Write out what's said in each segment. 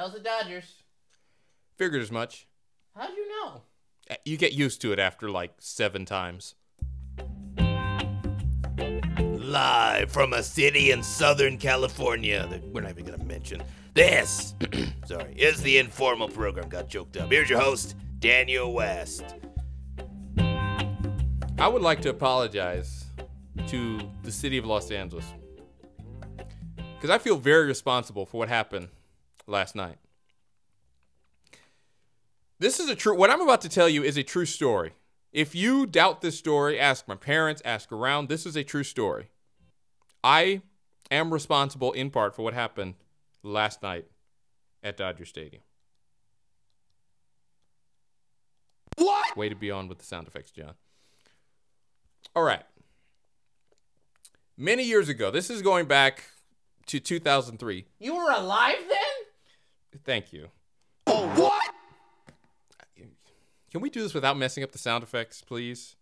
That was the Dodgers. Figured as much. How'd you know? Uh, You get used to it after like seven times. Live from a city in Southern California that we're not even going to mention. This, sorry, is the informal program. Got choked up. Here's your host, Daniel West. I would like to apologize to the city of Los Angeles because I feel very responsible for what happened last night. This is a true. What I'm about to tell you is a true story. If you doubt this story, ask my parents, ask around. This is a true story. I am responsible in part for what happened last night at Dodger Stadium. What? Way to be on with the sound effects, John. All right. Many years ago, this is going back to 2003. You were alive then? Thank you. Oh, what? Can we do this without messing up the sound effects, please?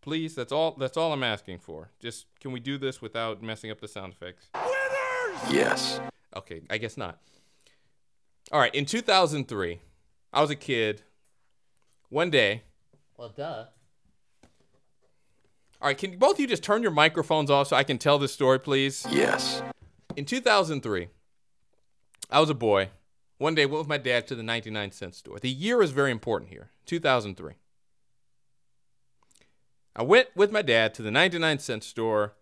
Please, that's all that's all I'm asking for. Just can we do this without messing up the sound effects? Yes. Okay, I guess not. All right, in 2003, I was a kid. One day, Well, duh. all right, can both of you just turn your microphones off so I can tell this story, please? Yes. In 2003, I was a boy. One day, went with my dad to the 99 cent store. The year is very important here 2003. I went with my dad to the 99 cent store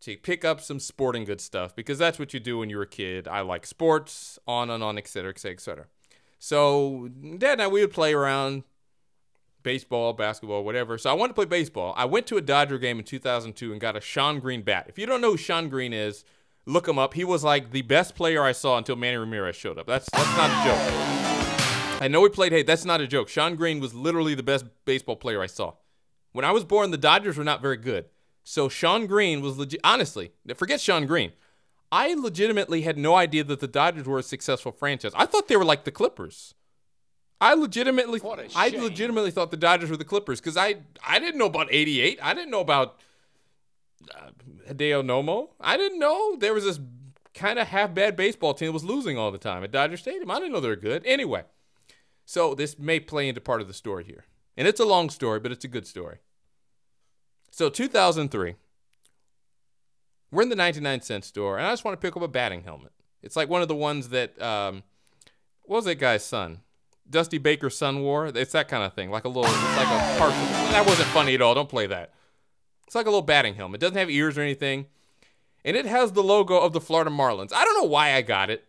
to pick up some sporting goods stuff because that's what you do when you're a kid. I like sports, on and on, et cetera, et cetera, et cetera. So, dad and I, we would play around baseball, basketball, whatever. So, I wanted to play baseball. I went to a Dodger game in 2002 and got a Shawn Green bat. If you don't know who Shawn Green is, look him up. He was like the best player I saw until Manny Ramirez showed up. That's that's not a joke. I know he played. Hey, that's not a joke. Shawn Green was literally the best baseball player I saw. When I was born, the Dodgers were not very good. So Shawn Green was legit. Honestly, forget Shawn Green. I legitimately had no idea that the Dodgers were a successful franchise. I thought they were like the Clippers. I legitimately, I legitimately thought the Dodgers were the Clippers because I, I didn't know about '88. I didn't know about uh, Hideo Nomo. I didn't know there was this kind of half bad baseball team that was losing all the time at Dodger Stadium. I didn't know they were good. Anyway, so this may play into part of the story here. And it's a long story, but it's a good story. So 2003, we're in the 99 cent store, and I just want to pick up a batting helmet. It's like one of the ones that, um, what was that guy's son? Dusty Baker's son wore. It's that kind of thing, like a little, it's like a partial. That wasn't funny at all. Don't play that. It's like a little batting helmet. It doesn't have ears or anything. And it has the logo of the Florida Marlins. I don't know why I got it,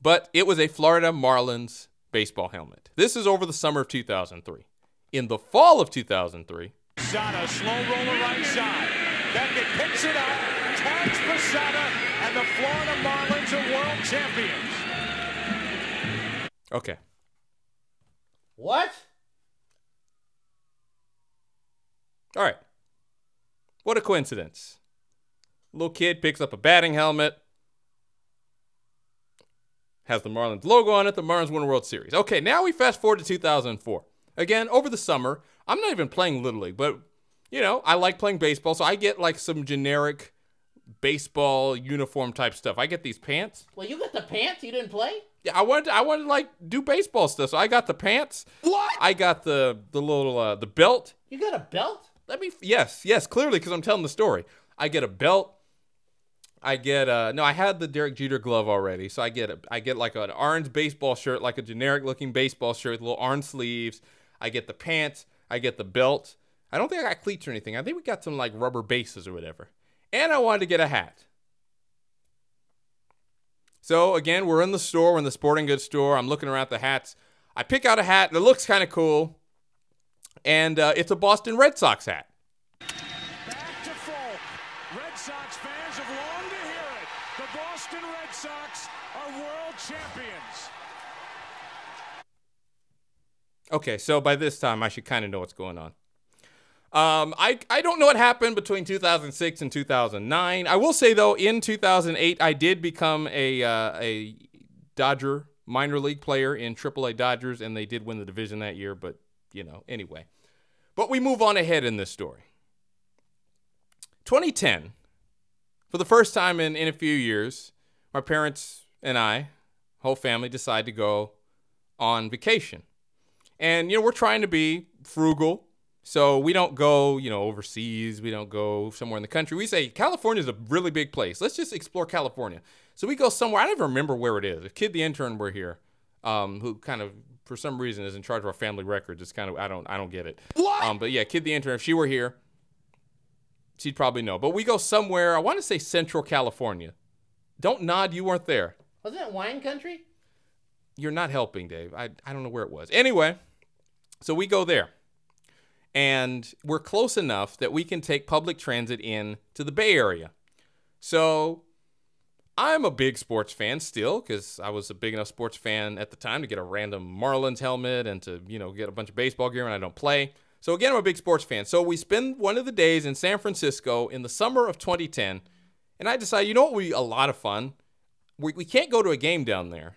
but it was a Florida Marlins baseball helmet. This is over the summer of 2003. In the fall of 2003, Posada, slow roller right side. Beckett picks it up, tags Posada, and the Florida Marlins are world champions. okay, What? all right. What a coincidence. Little kid picks up a batting helmet, has the Marlins logo on it. The Marlins win a World Series. Okay, now we fast forward to 2004. Again, over the summer, I'm not even playing Little League, but you know, I like playing baseball, so I get like some generic baseball uniform type stuff. I get these pants. Well, you got the pants. You didn't play. Yeah, I wanted, I wanted to like do baseball stuff, so I got the pants. What? I got the the little uh, the belt. You got a belt. Let me. Yes, yes, clearly because I'm telling the story. I get a belt. I get uh no, I had the Derek Jeter glove already, so I get a, I get like an orange baseball shirt, like a generic looking baseball shirt with little orange sleeves. I get the pants. I get the belt. I don't think I got cleats or anything. I think we got some like rubber bases or whatever. And I wanted to get a hat. So again, we're in the store, we're in the sporting goods store. I'm looking around the hats. I pick out a hat that looks kind of cool, and uh, it's a Boston Red Sox hat. Back to Foulke. Red Sox fans have longed to hear it. The Boston Red Sox are world champions. Okay, so by this time, I should kind of know what's going on. Um, I, I don't know what happened between 2006 and 2009. I will say though, in 2008, I did become a uh, a Dodger minor league player in AAA Dodgers, and they did win the division that year. But you know, anyway. But we move on ahead in this story. 2010, for the first time in, in a few years, my parents and I, whole family, decide to go on vacation. And, you know, we're trying to be frugal. So we don't go, you know, overseas. We don't go somewhere in the country. We say California is a really big place. Let's just explore California. So we go somewhere. I don't even remember where it is. If Kid the intern were here, um, who kind of for some reason is in charge of our family records, it's kind of I don't I don't get it. What? Um, but yeah, Kid the intern. If she were here, she'd probably know. But we go somewhere. I want to say Central California. Don't nod. You weren't there. Wasn't it wine country? You're not helping, Dave. I, I don't know where it was. Anyway, so we go there. And we're close enough that we can take public transit in to the Bay Area. So I'm a big sports fan still because I was a big enough sports fan at the time to get a random Marlins helmet and to, you know, get a bunch of baseball gear when I don't play. So again, I'm a big sports fan. So we spend one of the days in San Francisco in the summer of 2010. And I decide, you know what would be a lot of fun? We, we can't go to a game down there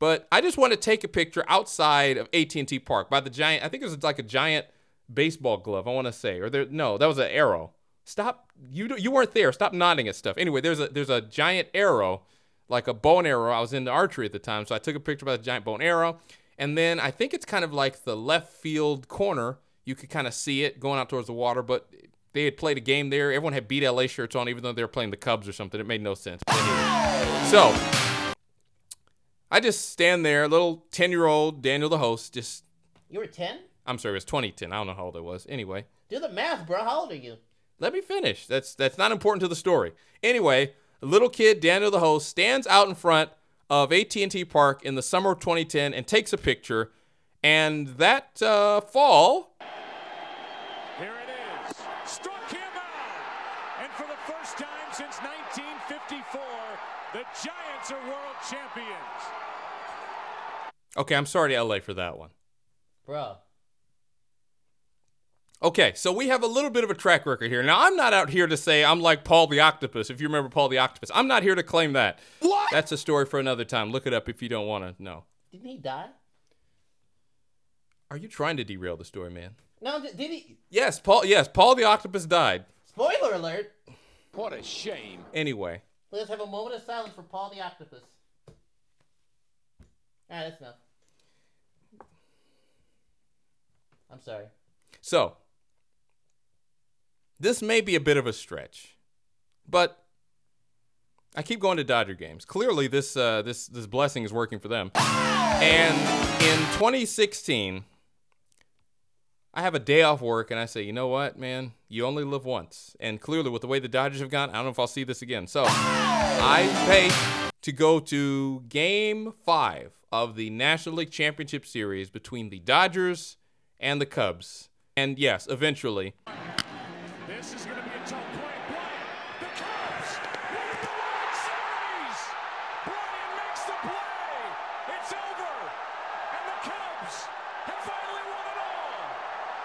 but I just want to take a picture outside of AT&T Park by the giant. I think it was like a giant baseball glove. I want to say, or there. No, that was an arrow. Stop. You do- you weren't there. Stop nodding at stuff. Anyway, there's a there's a giant arrow, like a bow and arrow. I was into archery at the time, so I took a picture by the giant bow and arrow. And then I think it's kind of like the left field corner. You could kind of see it going out towards the water, but they had played a game there. Everyone had beat LA shirts on, even though they were playing the Cubs or something. It made no sense. Anyway. So I just stand there, little 10 year old Daniel, the host, just, You were 10? I'm sorry, it was 2010. I don't know how old it was. Anyway, Do the math, bro. How old are you? Let me finish. That's that's not important to the story. Anyway, a little kid, Daniel, the host, stands out in front of AT&T Park in the summer of 2010 and takes a picture. And that uh, fall, Here it is. Struck him out. And for the first time since 1954, the Giants are world champions. okay, I'm sorry to LA for that one. Bro. Okay, so we have a little bit of a track record here. Now, I'm not out here to say I'm like Paul the Octopus, if you remember Paul the Octopus. I'm not here to claim that. What? That's a story for another time. Look it up if you don't want to know. Didn't he die? Are you trying to derail the story, man? No, did, did he? Yes, Paul. Yes, Paul the Octopus died. Spoiler alert. What a shame. Anyway, Let's have a moment of silence for Paul the Octopus. Alright, that's enough. I'm sorry. so this may be a bit of a stretch, but I keep going to Dodger games. Clearly, this uh, this this blessing is working for them. And in 2016, I have a day off work, and I say, you know what, man, you only live once. And clearly, with the way the Dodgers have gone, I don't know if I'll see this again. So I pay to go to Game Five of the National League Championship Series between the Dodgers and the Cubs. And yes, eventually, This is going to be a tough play. Bryant, the Cubs win the World Series. Bryant makes the play. It's over. And the Cubs have finally won it all.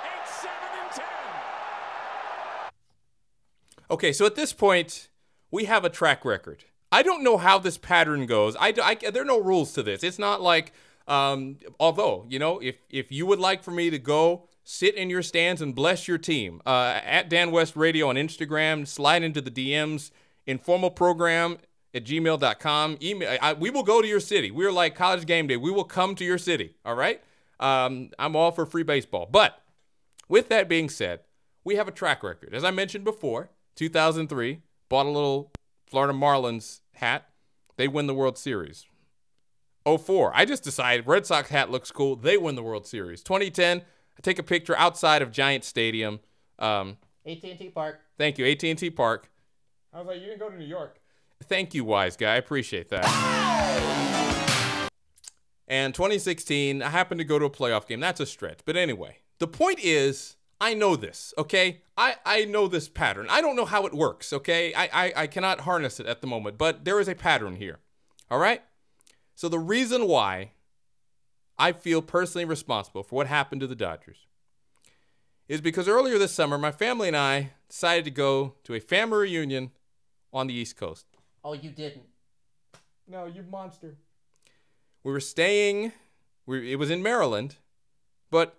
8, 7, and 10. Okay, so at this point, we have a track record. I don't know how this pattern goes. I, I there are no rules to this. It's not like, um, although you know, if if you would like for me to go sit in your stands and bless your team, uh, at Dan West Radio on Instagram, slide into the DMs, informal program at gmail.com. Email. I, we will go to your city. We're like college game day. We will come to your city. All right. Um, I'm all for free baseball, but with that being said, we have a track record. As I mentioned before, 2003, bought a little Florida Marlins hat. They win the World Series. 04, I just decided Red Sox hat looks cool. They win the World Series. 2010, I take a picture outside of Giant Stadium. Um, AT&T Park. thank you, AT&T Park. I was like, you didn't go to New York. Thank you, wise guy. I appreciate that. And 2016, I happened to go to a playoff game. That's a stretch. But anyway, the point is, I know this, okay? I, I know this pattern. I don't know how it works, okay? I, I, I cannot harness it at the moment, but there is a pattern here, all right? So the reason why I feel personally responsible for what happened to the Dodgers is because earlier this summer, my family and I decided to go to a family reunion on the East Coast. Oh, you didn't. No, you monster. We were staying. We, it was in Maryland, but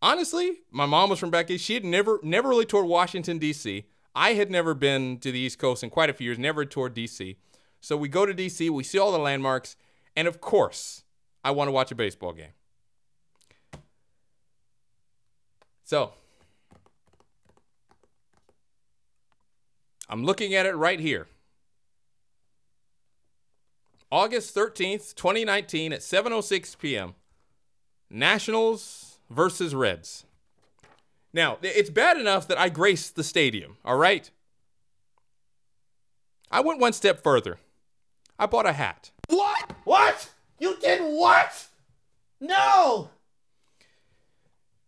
honestly, my mom was from back east. She had never, never really toured Washington D.C. I had never been to the East Coast in quite a few years. Never toured D.C. So we go to DC, we see all the landmarks, and of course, I want to watch a baseball game. So, I'm looking at it right here. August 13th, 2019 at 7:06 p.m. Nationals versus Reds. Now, it's bad enough that I graced the stadium, all right? I went one step further. I bought a hat. What? What? You did what? No!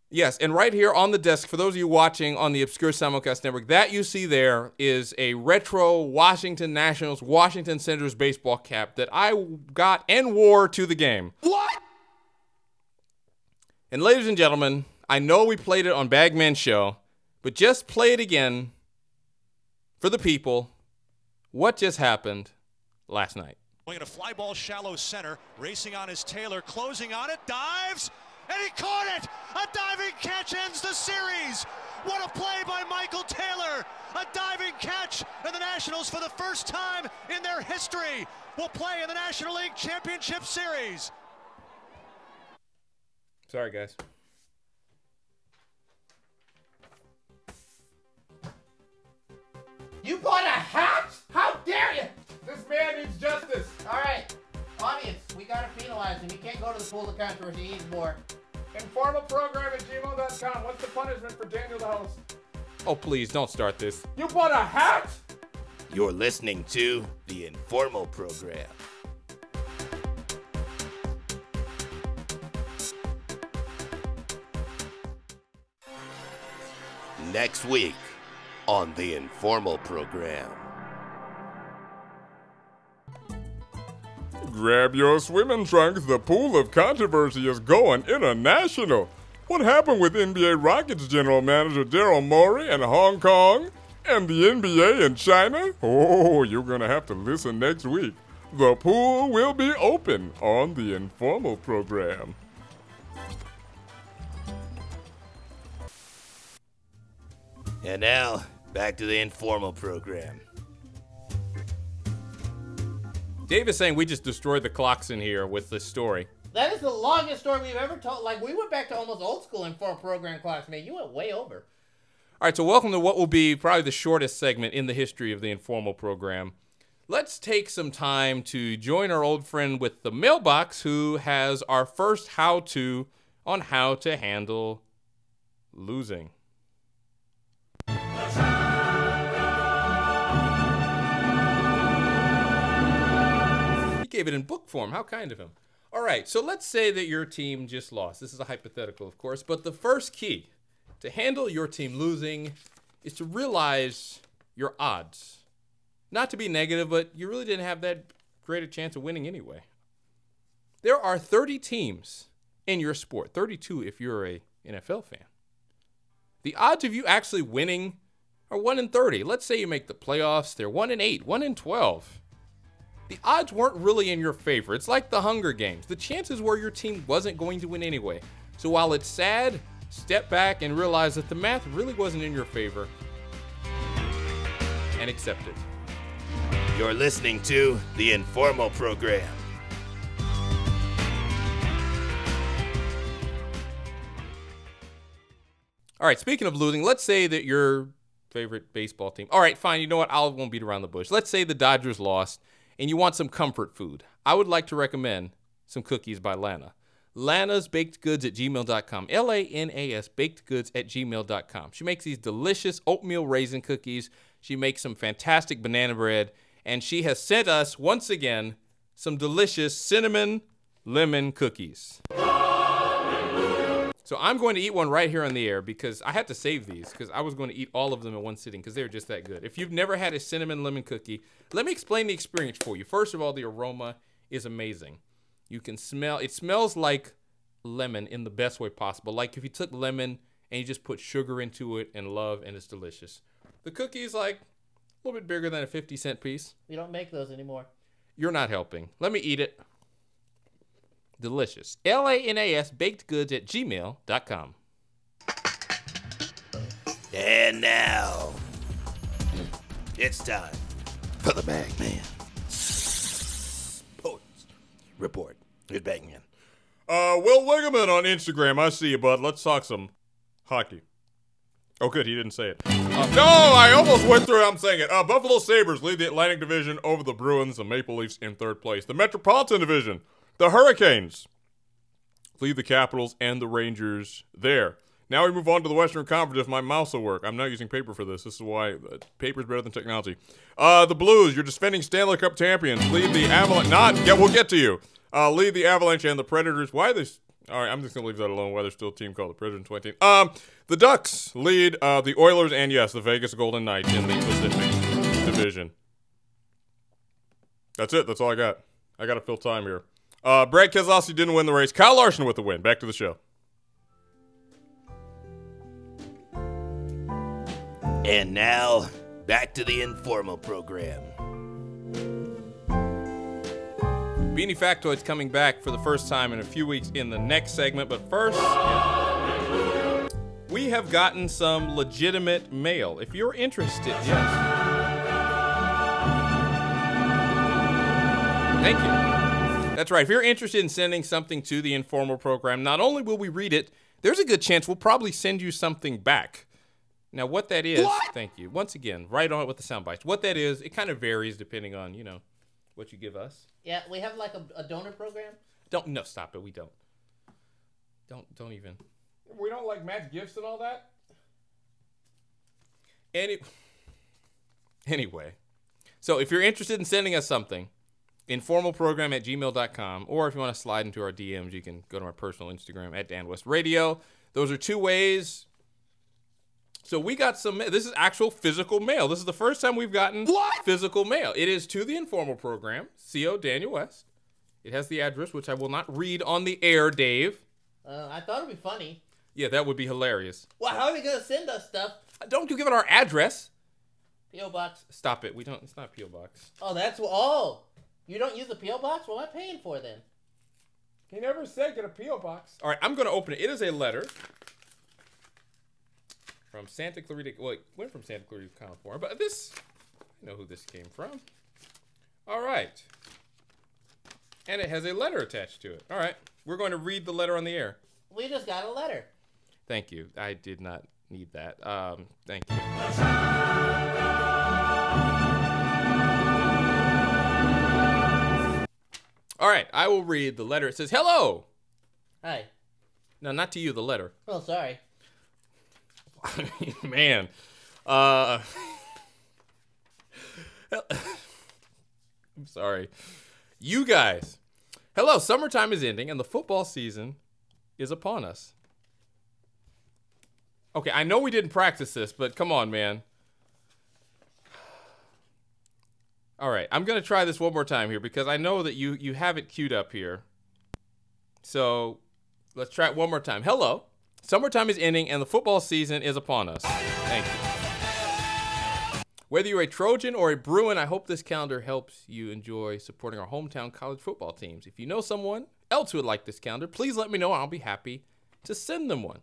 Yes, and right here on the desk, for those of you watching on the Obscure Simulcast Network, that you see there is a retro Washington Nationals, Washington Senators baseball cap that I got and wore to the game. What? And ladies and gentlemen, I know we played it on Bagman Show, but just play it again for the people. What just happened last night? Playing a fly ball shallow center, racing on his Taylor, closing on it, dives, and he caught it! A diving catch ends the series! What a play by Michael Taylor! A diving catch, and the Nationals, for the first time in their history, will play in the National League Championship Series. Sorry, guys. You bought a hat? How dare you? This man needs justice. All right, audience, we gotta penalize him. He can't go to the pool of controversy. He needs more. Informal program at gmail.com. What's the punishment for Daniel the host? Oh, please don't start this. You bought a hat? You're listening to the Informal Program. Next week on the Informal Program. Grab your swimming trunks. The pool of controversy is going international. What happened with NBA Rockets general manager Daryl Morey and Hong Kong and the NBA in China? Oh, you're going to have to listen next week. The pool will be open on the Informal program. And now, back to the Informal Program. Dave is saying we just destroyed the clocks in here with this story. That is the longest story we've ever told. Like we went back to almost old school informal program class, man. You went way over. All right, so welcome to what will be probably the shortest segment in the history of the informal program. Let's take some time to join our old friend with the mailbox who has our first how to on how to handle losing. Gave it in book form. How kind of him. All right, so let's say that your team just lost. This is a hypothetical, of course, but the first key to handle your team losing is to realize your odds. Not to be negative, but you really didn't have that great a chance of winning anyway. There are 30 teams in your sport, 32 if you're a NFL fan. The odds of you actually winning are 1 in 30. Let's say you make the playoffs, they're 1 in 8, 1 in 12. The odds weren't really in your favor. It's like the Hunger Games. The chances were your team wasn't going to win anyway. So while it's sad, step back and realize that the math really wasn't in your favor and accept it. You're listening to the Informal Program. All right, speaking of losing, let's say that your favorite baseball team. All right, fine. You know what? I won't beat around the bush. Let's say the Dodgers lost and you want some comfort food. I would like to recommend some cookies by Lana. Lana's Baked Goods at gmail.com. L A N A S Baked Goods at gmail.com. She makes these delicious oatmeal raisin cookies. She makes some fantastic banana bread. And she has sent us, once again, some delicious cinnamon lemon cookies. So I'm going to eat one right here on the air because I had to save these because I was going to eat all of them in one sitting because they're just that good. If you've never had a cinnamon lemon cookie, let me explain the experience for you. First of all, the aroma is amazing. You can smell it smells like lemon in the best way possible. Like if you took lemon and you just put sugar into it and love and it's delicious. The cookie is like a little bit bigger than a 50 cent piece. We don't make those anymore. You're not helping. Let me eat it. Delicious. L A N A S baked goods at gmail.com. And now, it's time for the Bag Man. report. Who's backing in? Uh, Will Ligaman on Instagram. I see you, bud. Let's talk some hockey. Oh, good. He didn't say it. Uh, no, I almost went through it. I'm saying it. Uh, Buffalo Sabres lead the Atlantic Division over the Bruins. The Maple Leafs in third place. The Metropolitan Division. The Hurricanes lead the Capitals and the Rangers there. Now we move on to the Western Conference. If my mouse will work, I'm not using paper for this. This is why uh, paper's better than technology. Uh, the Blues, your defending Stanley Cup champions, lead the Avalanche. Not, yeah, we'll get to you. Uh, lead the Avalanche and the Predators. Why are they? All right, I'm just gonna leave that alone. Why still a team called the Predators 20. Um, the Ducks lead uh, the Oilers and yes, the Vegas Golden Knights in the Pacific Division. That's it. That's all I got. I gotta fill time here. Uh, Brad Keselowski didn't win the race. Kyle Larson with the win. Back to the show. And now, back to the informal program. Beanie Factoid's coming back for the first time in a few weeks in the next segment, but first, we have gotten some legitimate mail. If you're interested, yes. Thank you. That's right. If you're interested in sending something to the informal program, not only will we read it, there's a good chance we'll probably send you something back. Now, what that is, thank you. Once again, right on it with the sound bites. What that is, it kind of varies depending on, you know, what you give us. Yeah, we have like a, a donor program. Don't no stop it. We don't. Don't don't even. We don't like match gifts and all that. Any. Anyway, so if you're interested in sending us something, informalprogram at gmail.com, or if you want to slide into our DMs, you can go to my personal Instagram at Dan West Radio. Those are two ways. So we got some. This is actual physical mail. This is the first time we've gotten physical mail. It is to the informal program, Co Daniel West. It has the address, which I will not read on the air, Dave. Uh, I thought it'd be funny. Yeah, that would be hilarious. Well, how are they gonna send us stuff? Don't you give it our address? PO box. Stop it. We don't. It's not PO box. Oh, that's all. Oh, you don't use the PO box? What am I paying for then? He never said get a PO box. All right, I'm going to open it. It is a letter from Santa Clarita. Well, it went from Santa Clarita, California, but this, I know who this came from. All right. And it has a letter attached to it. All right. We're going to read the letter on the air. We just got a letter. Thank you. I did not need that. Um, thank you. All right, I will read the letter. It says, "Hello." Hi. No, not to you. The letter. Oh, sorry. I mean, man. Uh, I'm sorry. You guys. Hello, summertime is ending and the football season is upon us. Okay, I know we didn't practice this, but come on, man. All right, I'm to try this one more time here because I know that you you have it queued up here. So, let's try it one more time. Hello. Summertime is ending and the football season is upon us. Thank you. Whether you're a Trojan or a Bruin, I hope this calendar helps you enjoy supporting our hometown college football teams. If you know someone else who would like this calendar, please let me know. I'll be happy to send them one.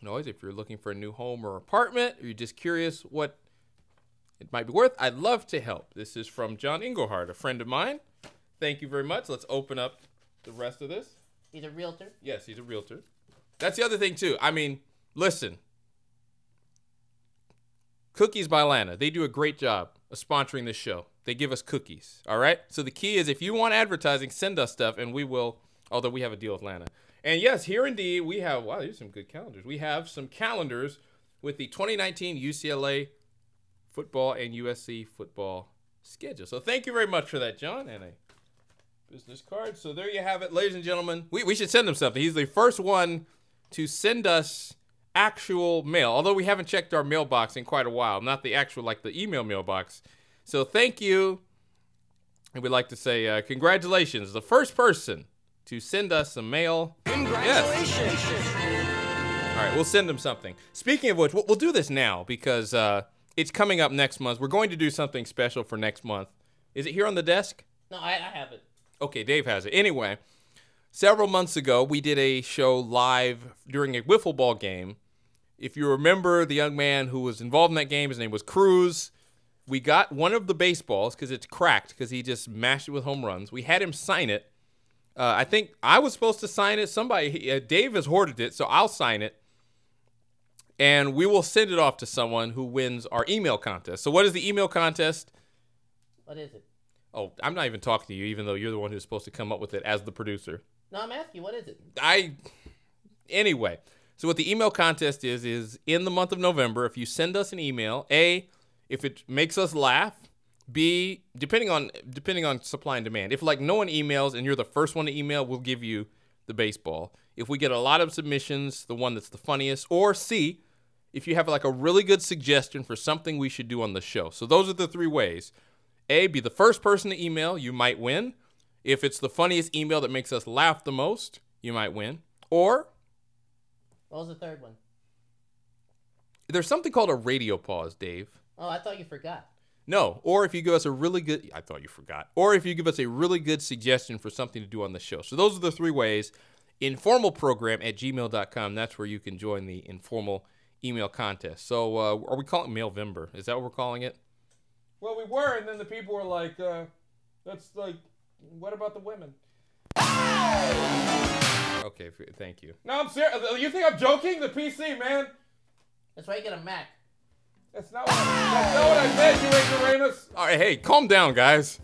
And always, if you're looking for a new home or apartment, or you're just curious what it might be worth, I'd love to help. This is from John Engelhardt, a friend of mine. Thank you very much. Let's open up the rest of this. He's a realtor. Yes, he's a realtor. That's the other thing too. I mean, listen. Cookies by Lana. They do a great job of sponsoring this show. They give us cookies. All right. So the key is if you want advertising, send us stuff, and we will. Although we have a deal with Lana. And yes, here indeed we have. Wow, these are some good calendars. We have some calendars with the 2019 UCLA football and USC football schedule. So thank you very much for that, John, and a business card. So there you have it, ladies and gentlemen. We, we should send him something. He's the first one to send us actual mail, although we haven't checked our mailbox in quite a while. Not the actual, like the email mailbox. So thank you. And we'd like to say uh, congratulations, the first person to send us some mail. Congratulations. All right, we'll send him something. Speaking of which, we'll, we'll do this now because uh, it's coming up next month. We're going to do something special for next month. Is it here on the desk? No, I, I have it. Okay, Dave has it. Anyway, several months ago, we did a show live during a wiffle ball game. If you remember the young man who was involved in that game, his name was Cruz. We got one of the baseballs because it's cracked because he just mashed it with home runs. We had him sign it. Uh, I think I was supposed to sign it. Somebody, uh, Dave has hoarded it, so I'll sign it. And we will send it off to someone who wins our email contest. So, what is the email contest? What is it? Oh, I'm not even talking to you, even though you're the one who's supposed to come up with it as the producer. No, I'm asking you, what is it? I anyway. So what the email contest is is in the month of November, if you send us an email, A, if it makes us laugh, B, depending on depending on supply and demand. If like no one emails and you're the first one to email, we'll give you the baseball. If we get a lot of submissions, the one that's the funniest, or C, if you have like a really good suggestion for something we should do on the show. So those are the three ways. A, be the first person to email, you might win. If it's the funniest email that makes us laugh the most, you might win. Or What was the third one? there's something called a radio pause, Dave. Oh, I thought you forgot. No, or if you give us a really good, I thought you forgot, or if you give us a really good suggestion for something to do on the show. So those are the three ways. Informal program at gmail.com. That's where you can join the informal email contest. So uh, are we calling it Mailvember? Is that what we're calling it? Well, we were, and then the people were like, uh, that's like, what about the women? Okay, thank you. No, I'm serious. You think I'm joking? The PC, man. That's why you get a Mac. That's not what I, that's not what I said, you ignoramus. All right, hey, calm down, guys.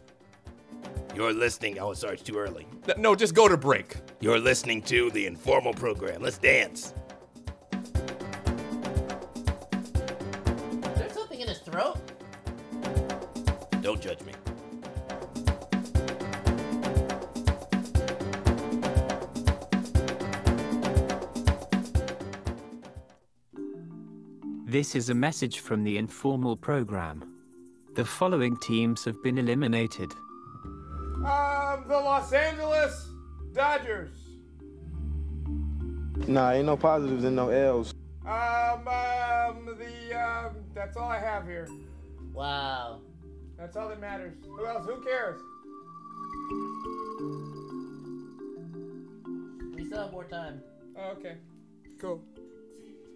You're listening. Oh, sorry, it's too early. No, just go to break. You're listening to the informal program. Let's dance. Something throat? Don't judge me. This is a message from the informal program. The following teams have been eliminated. Um, the Los Angeles Dodgers. Nah, ain't no positives and no L's. That's all I have here. Wow. That's all that matters. Who else? Who cares? We still have more time. Oh, okay, cool.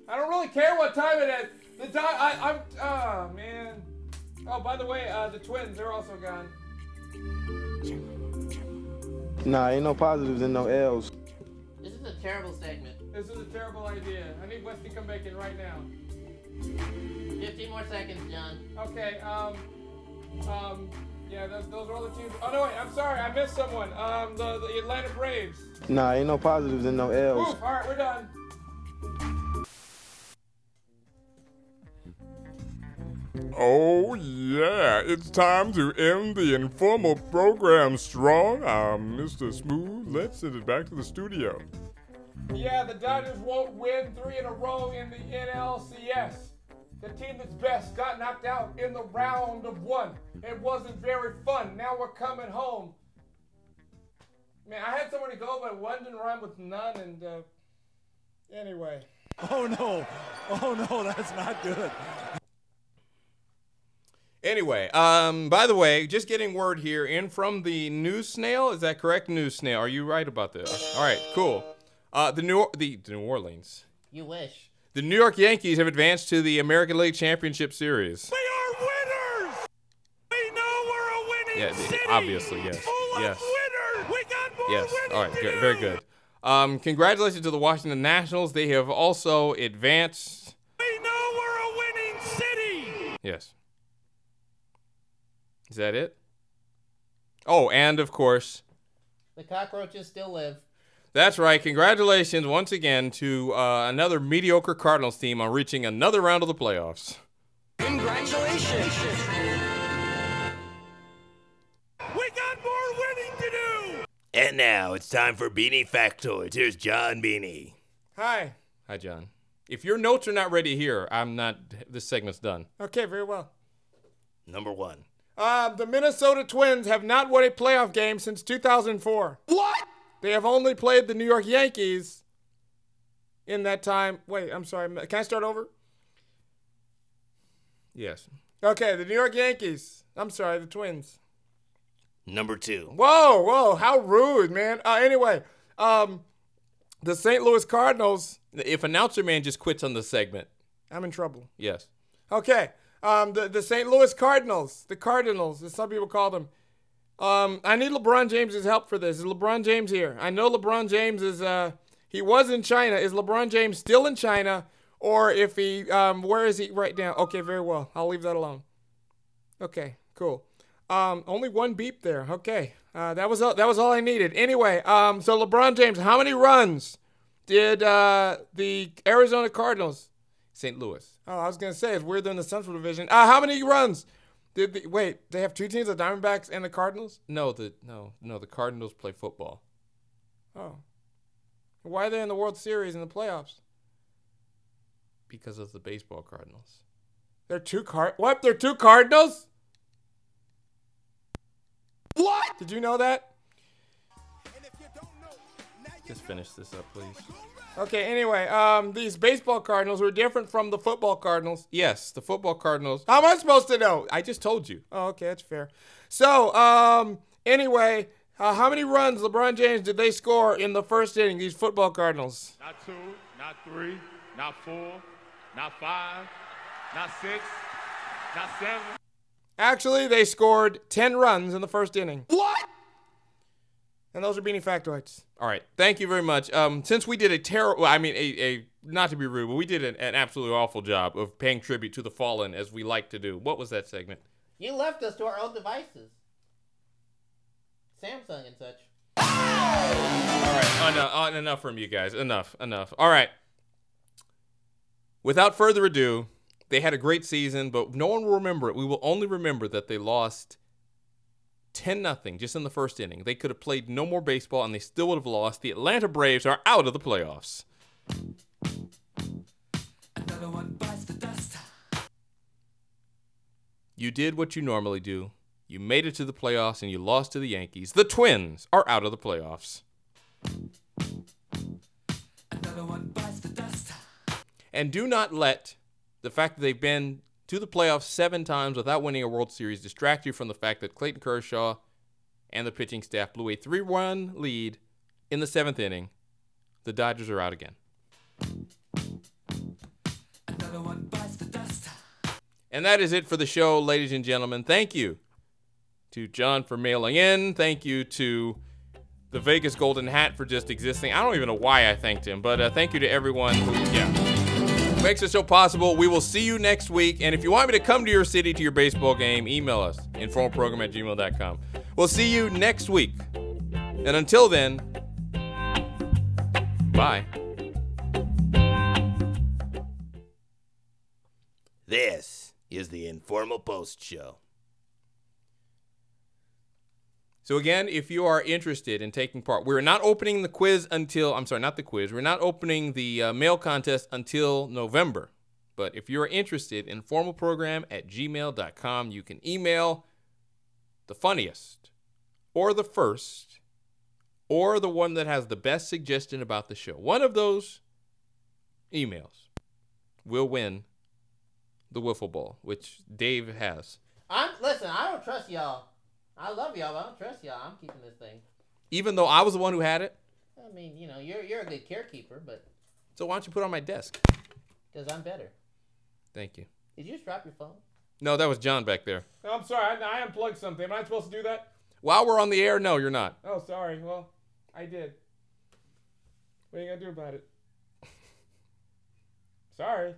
I don't really care what time it is. The Do- I, I'm. Oh man. Oh, by the way, uh, the Twins they're also gone. Nah, ain't no positives and no L's. This is a terrible segment. This is a terrible idea. I need Westy to come back in right now. 15 more seconds, John. Okay, um, um, yeah, those, those are all the teams. Oh no, wait, I'm sorry, I missed someone. Um, the, the Atlanta Braves. Nah, ain't no positives and no L's. Oof, all right, we're done. Oh, yeah, it's time to end the informal program strong. I'm Mr. Smooth. Let's send it back to the studio. Yeah, the Dodgers won't win three in a row in the NLCS. The team that's best got knocked out in the round of one. It wasn't very fun. Now we're coming home. Man, I had somewhere to go, but one didn't rhyme with none, and uh, anyway. Oh no. Oh no, that's not good. Anyway, um, by the way, just getting word here in from the news snail. Is that correct, news snail? Are you right about this? All right, cool. Uh, the New the, the New Orleans, You wish. The New York Yankees have advanced to the American League Championship Series. We are winners. We know we're a winning Yeah, city. obviously, yes, Full yes. of winners. We got more Yes. All right. Good. Very good. Um, congratulations to the Washington Nationals. They have also advanced. We know we're a winning city. Yes. Is that it? Oh, and of course, The cockroaches still live. That's right. Congratulations once again to uh, another mediocre Cardinals team on reaching another round of the playoffs. Congratulations. We got more winning to do. And now it's time for Beanie Factoids. Here's John Beanie. Hi. Hi, John. If your notes are not ready here, I'm not. This segment's done. Okay, very well. Number one. Uh, the Minnesota Twins have not won a playoff game since 2004. What? They have only played the New York Yankees in that time. Wait, I'm sorry. Can I start over? Yes. Okay, the New York Yankees. I'm sorry, the Twins. Number two. Whoa, whoa, how rude, man. Uh, anyway, um, the St. Louis Cardinals. If announcer man just quits on the segment, I'm in trouble. Yes. Okay. Um, the, the St. Louis Cardinals, the Cardinals, as some people call them. Um, I need LeBron James's help for this. Is LeBron James here? I know LeBron James is, uh, he was in China. Is LeBron James still in China? Or if he, um, where is he right now? Okay, very well. I'll leave that alone. Okay, cool. Um, only one beep there. Okay, uh, that was all, that was all I needed. Anyway, um, so LeBron James, how many runs did uh, the Arizona Cardinals? St. Louis. Oh, I was gonna say it's weird they're in the Central Division. Uh, how many runs did the wait? They have two teams, the Diamondbacks and the Cardinals. No, the no no the Cardinals play football. Oh, why are they in the World Series in the playoffs? Because of the baseball Cardinals. They're two card. What? They're two Cardinals. What? Did you know that? Just finish this up, please. Okay, anyway, um, these baseball Cardinals were different from the football Cardinals. Yes, the football Cardinals. How am I supposed to know? I just told you. Oh, okay, that's fair. So, um, anyway, uh, how many runs LeBron James did they score in the first inning? These football Cardinals. Not two, not three, not four, not five, not six, not seven. Actually, they scored 10 runs in the first inning. What? And those are Beanie Factoids. All right. Thank you very much. Um, since we did a terrible, I mean, a, a, not to be rude, but we did an, an absolutely awful job of paying tribute to the fallen as we like to do. What was that segment? You left us to our own devices. Samsung and such. All right. Enough, enough from you guys. Enough. Enough. All right. Without further ado, they had a great season, but no one will remember it. We will only remember that they lost 10 nothing just in the first inning. They could have played no more baseball and they still would have lost. The Atlanta Braves are out of the playoffs. You did what you normally do. You made it to the playoffs and you lost to the Yankees. The Twins are out of the playoffs. And do not let the fact that they've been to the playoffs seven times without winning a World Series distract you from the fact that Clayton Kershaw and the pitching staff blew a 3 1 lead in the seventh inning. The Dodgers are out again. And that is it for the show, ladies and gentlemen. Thank you to John for mailing in. Thank you to the Vegas Golden Hat for just existing. I don't even know why I thanked him, but uh, thank you to everyone who, yeah, makes the show possible. We will see you next week. And if you want me to come to your city to your baseball game, email us, informalprogram at gmail.com. We'll see you next week. And until then, bye. This is the Informal Post Show. So again, if you are interested in taking part, we're not opening the quiz until I'm sorry, not the quiz. We're not opening the uh, mail contest until November. But if you're interested in formalprogram at gmail.com, you can email the funniest or the first or the one that has the best suggestion about the show. One of those emails will win the wiffle ball, which Dave has. I'm listen. I don't trust y'all. I love y'all, but I don't trust y'all. I'm keeping this thing. Even though I was the one who had it. I mean, you know, you're you're a good carekeeper, but So why don't you put it on my desk? because I'm better. Thank you. Did you just drop your phone? No, that was John back there. I'm sorry, I, I unplugged something. Am I supposed to do that? While we're on the air, no, you're not. Oh, sorry. Well, I did. What are you gonna do about it? sorry.